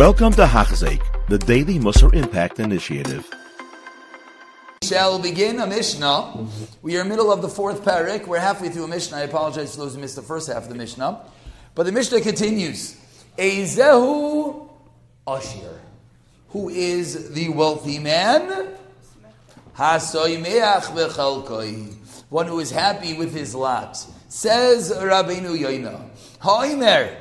Welcome to Hachzik, the Daily Musar Impact Initiative. Shall begin a Mishnah. We are in the middle of the fourth parak. We're halfway through a Mishnah. I apologize to those who missed the first half of the Mishnah. But the Mishnah continues. Ezehu Ashir. Who is the wealthy man? One who is happy with his lot. Says Rabbeinu Yoina. Haimer.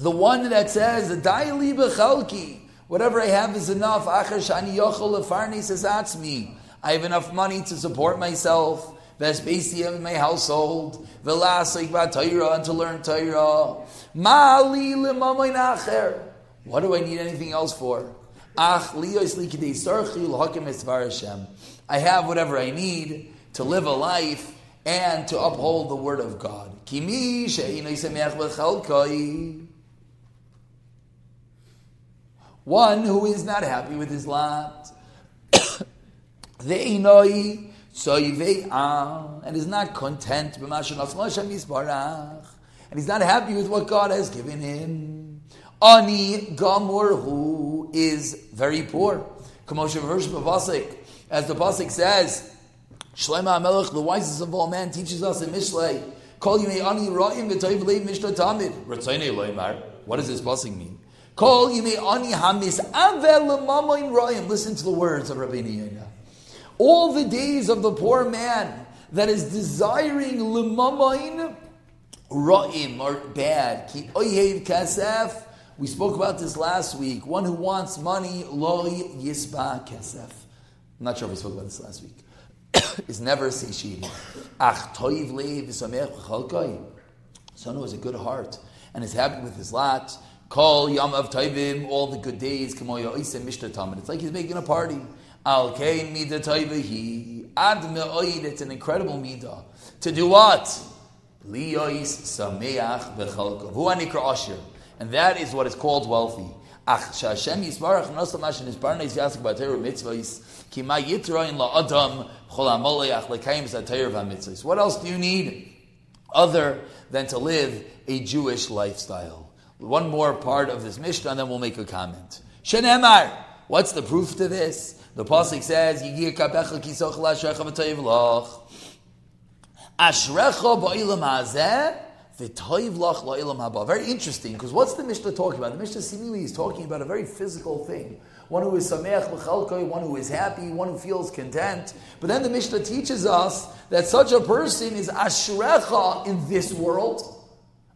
The one that says, Daili bechalki. Whatever I have is enough. Acher shani yochel lefarni says that's me. I have enough money to support myself. Vespasium in my household. Velasik Torah and to learn Torah. Mali limamoin acher. What do I need anything else for? I have whatever I need to live a life and to uphold the word of God. One who is not happy with his lot. and is not content and he's not happy with what God has given him. Ani Gamur who is very poor. As the Pasuk says, Shlema Melech, the wisest of all men, teaches us in Mishlei, ani. What does this Pasuk mean? Ani hamis. Listen to the words of Rabbi Yonah. All the days of the poor man that is desiring lemamain ra'im are bad. Ki oyev kasef. We spoke about this last week. One who wants money, lo yisba kasef. I'm not sure if we spoke about this last week. is never satiated. Ach toiv leiv v'samech. Someone who has a good heart and is happy with his lot. Call yom of toivim, all the good days. Kamo yoisem mishtatam. It's like he's making a party. Al mida toivahi. Ad me'oid. It's an incredible midah. To do what? Liyois sameach v'chalkav. Hu anikra asher. And that is what is called wealthy. Ach, Hashem yisbarach nosam ashen isbarnais yasak b'atayr mitzvahs. Ki ma yitrayin la'adam chol amoleach lekayim zatayr v'mitzvahs. What else do you need other than to live a Jewish lifestyle? One more part of this Mishnah, and then we'll make a comment. Shenemar. What's the proof to this? The pasuk says. Ashrecha. Very interesting, because what's the Mishnah talking about? The Mishnah seemingly is talking about a very physical thing. One who is sameach l'chalkoi, one who is happy, one who feels content. But then the Mishnah teaches us that such a person is ashrecha in this world,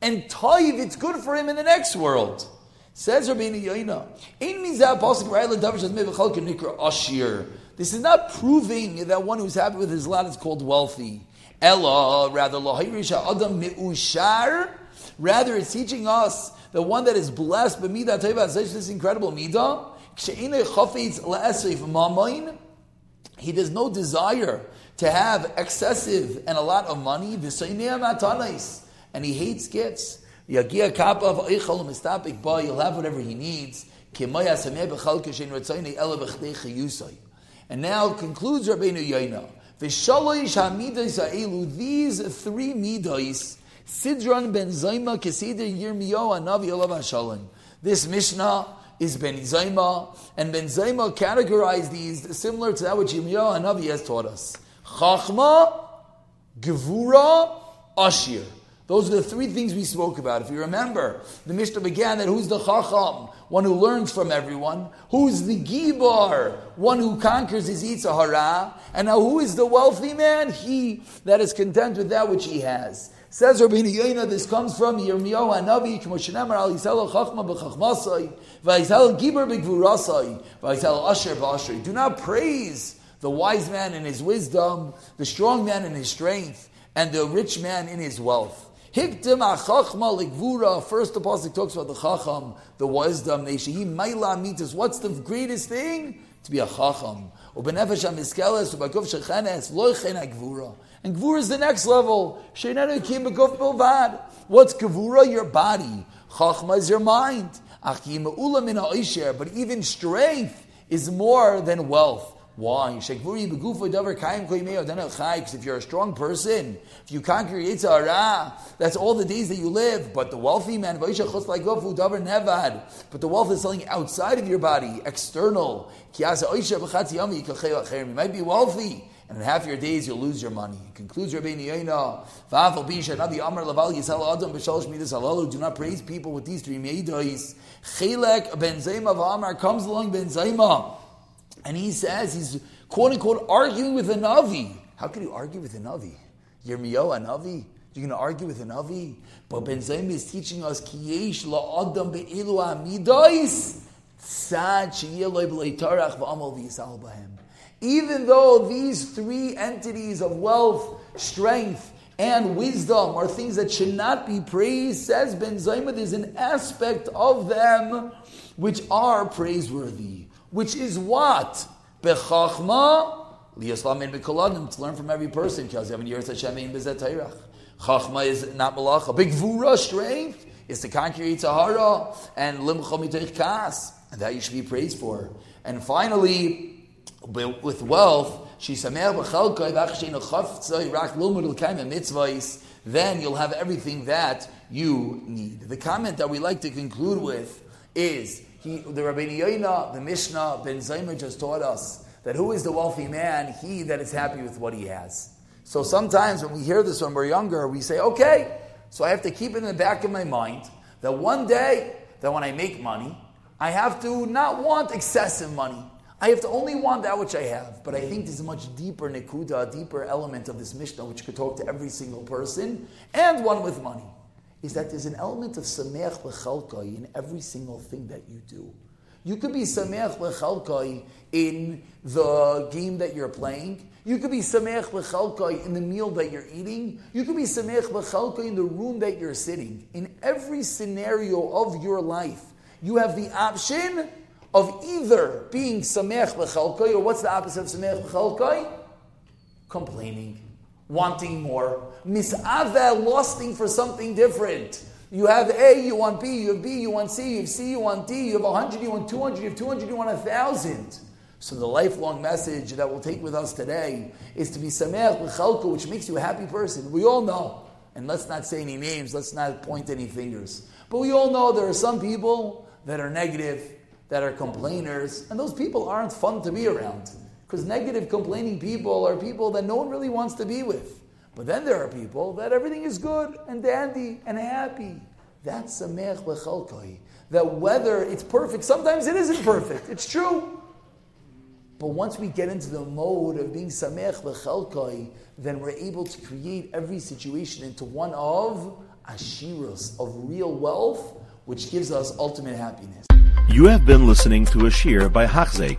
and toiv, it's good for him in the next world. Says Rabbeinu Yoina, "Ein mizah pasuk ra'ayla davish as mevachal nikra ashir." This is not proving that one who's happy with his lot is called wealthy. Ella, rather lahirisha adam meushar. Rather, it's teaching us the one that is blessed b'midah teva such this incredible midah. He does no desire to have excessive and a lot of money. And he hates gifts. Yagia you'll have whatever he needs. And now concludes Rabbeinu Yoina. These three midas, Sidron ben Zayma Kesider Yirmiyo Anavi Olav Hashalom. This Mishnah is Ben Zayma, and Ben Zayma categorized these similar to that which Yirmiyo Anavi has taught us. Chachma, Gevura, Ashir. Those are the three things we spoke about. If you remember, the Mishnah began that who's the Chacham? One who learns from everyone. Who's the Gibar? One who conquers his Yitzhahara. And now who is the wealthy man? He that is content with that which he has. Says Rabbi Yoina, this comes from Yirmiyahu Hanavi, Kmoshenemar al Yisrael Chachma b'Chachmasai, V'Yisrael Gibar b'Gvurasai, V'Yisrael Asher b'Asher. Do not praise the wise man in his wisdom, the strong man in his strength, and the rich man in his wealth. Hiktim achachma likvura. First, the pasuk talks about the chacham, the wisdom. Neishehi maila mitas. What's the greatest thing? To be a chacham. Ubenefesh hamiskeles ubakuf shechenes loichen agvura. And gvura is the next level. Sheinenu kim bekuf bilvad. What's gvura? Your body. Chachma is your mind. Achim ulam in But even strength is more than wealth. Why? Because if you're a strong person, if you conquer Yitzhara, that's all the days that you live. But the wealthy man, but the wealth is something outside of your body, external. You might be wealthy. And in half your days, you'll lose your money. It concludes Rabbeinu Yoina, do not praise people with these three meidos. Chelek Ben Zayma comes along Ben Zayma. And he says he's quote unquote arguing with a Navi. How can you argue with a Navi? Yirmiyahu a Navi? You're going to argue with a Navi? But Ben Zayim is teaching us Kiyesh la'adam be'ilu amidois tzad sheyeloi b'lei tarach v'amal v'yisal b'hem. Even though these three entities of wealth, strength, and wisdom are things that should not be praised, says Ben Zayma, there's an aspect of them which are praiseworthy. Which is what? Bechachma, liyaslam to learn from every person. Chachma is not malacha. Big vura, strength, is to conquer Yitzhahara, and limcha kas. And that you should be praised for. And finally, with wealth, then you'll have everything that you need. The comment that we like to conclude with is he, the Rabbeinu Yoina, the Mishnah, Ben Zaymer just taught us that who is the wealthy man? He that is happy with what he has. So sometimes when we hear this when we're younger, we say, okay, so I have to keep it in the back of my mind that one day, that when I make money, I have to not want excessive money. I have to only want that which I have. But I think there's a much deeper nikuda, a deeper element of this Mishnah which could talk to every single person and one with money is that there's an element of sameach lechalkai in every single thing that you do. You could be sameach lechalkai in the game that you're playing. You could be sameach lechalkai in the meal that you're eating. You could be sameach lechalkai in the room that you're sitting. In every scenario of your life, you have the option of either being sameach lechalkai, or what's the opposite of sameach lechalkai? Complaining wanting more. Mis'ave, lusting for something different. You have A, you want B, you have B, you want C, you have C, you want D, you have 100, you want 200, you have 200, you want 1,000. So the lifelong message that we'll take with us today is to be sameach l'chalko, which makes you a happy person. We all know, and let's not say any names, let's not point any fingers, but we all know there are some people that are negative, that are complainers, and those people aren't fun to be around. Because negative, complaining people are people that no one really wants to be with. But then there are people that everything is good and dandy and happy. That's a mech. That whether it's perfect, sometimes it isn't perfect. It's true. But once we get into the mode of being samech lechalkai, then we're able to create every situation into one of ashiras, of real wealth, which gives us ultimate happiness. You have been listening to a shiur by Hachzeik.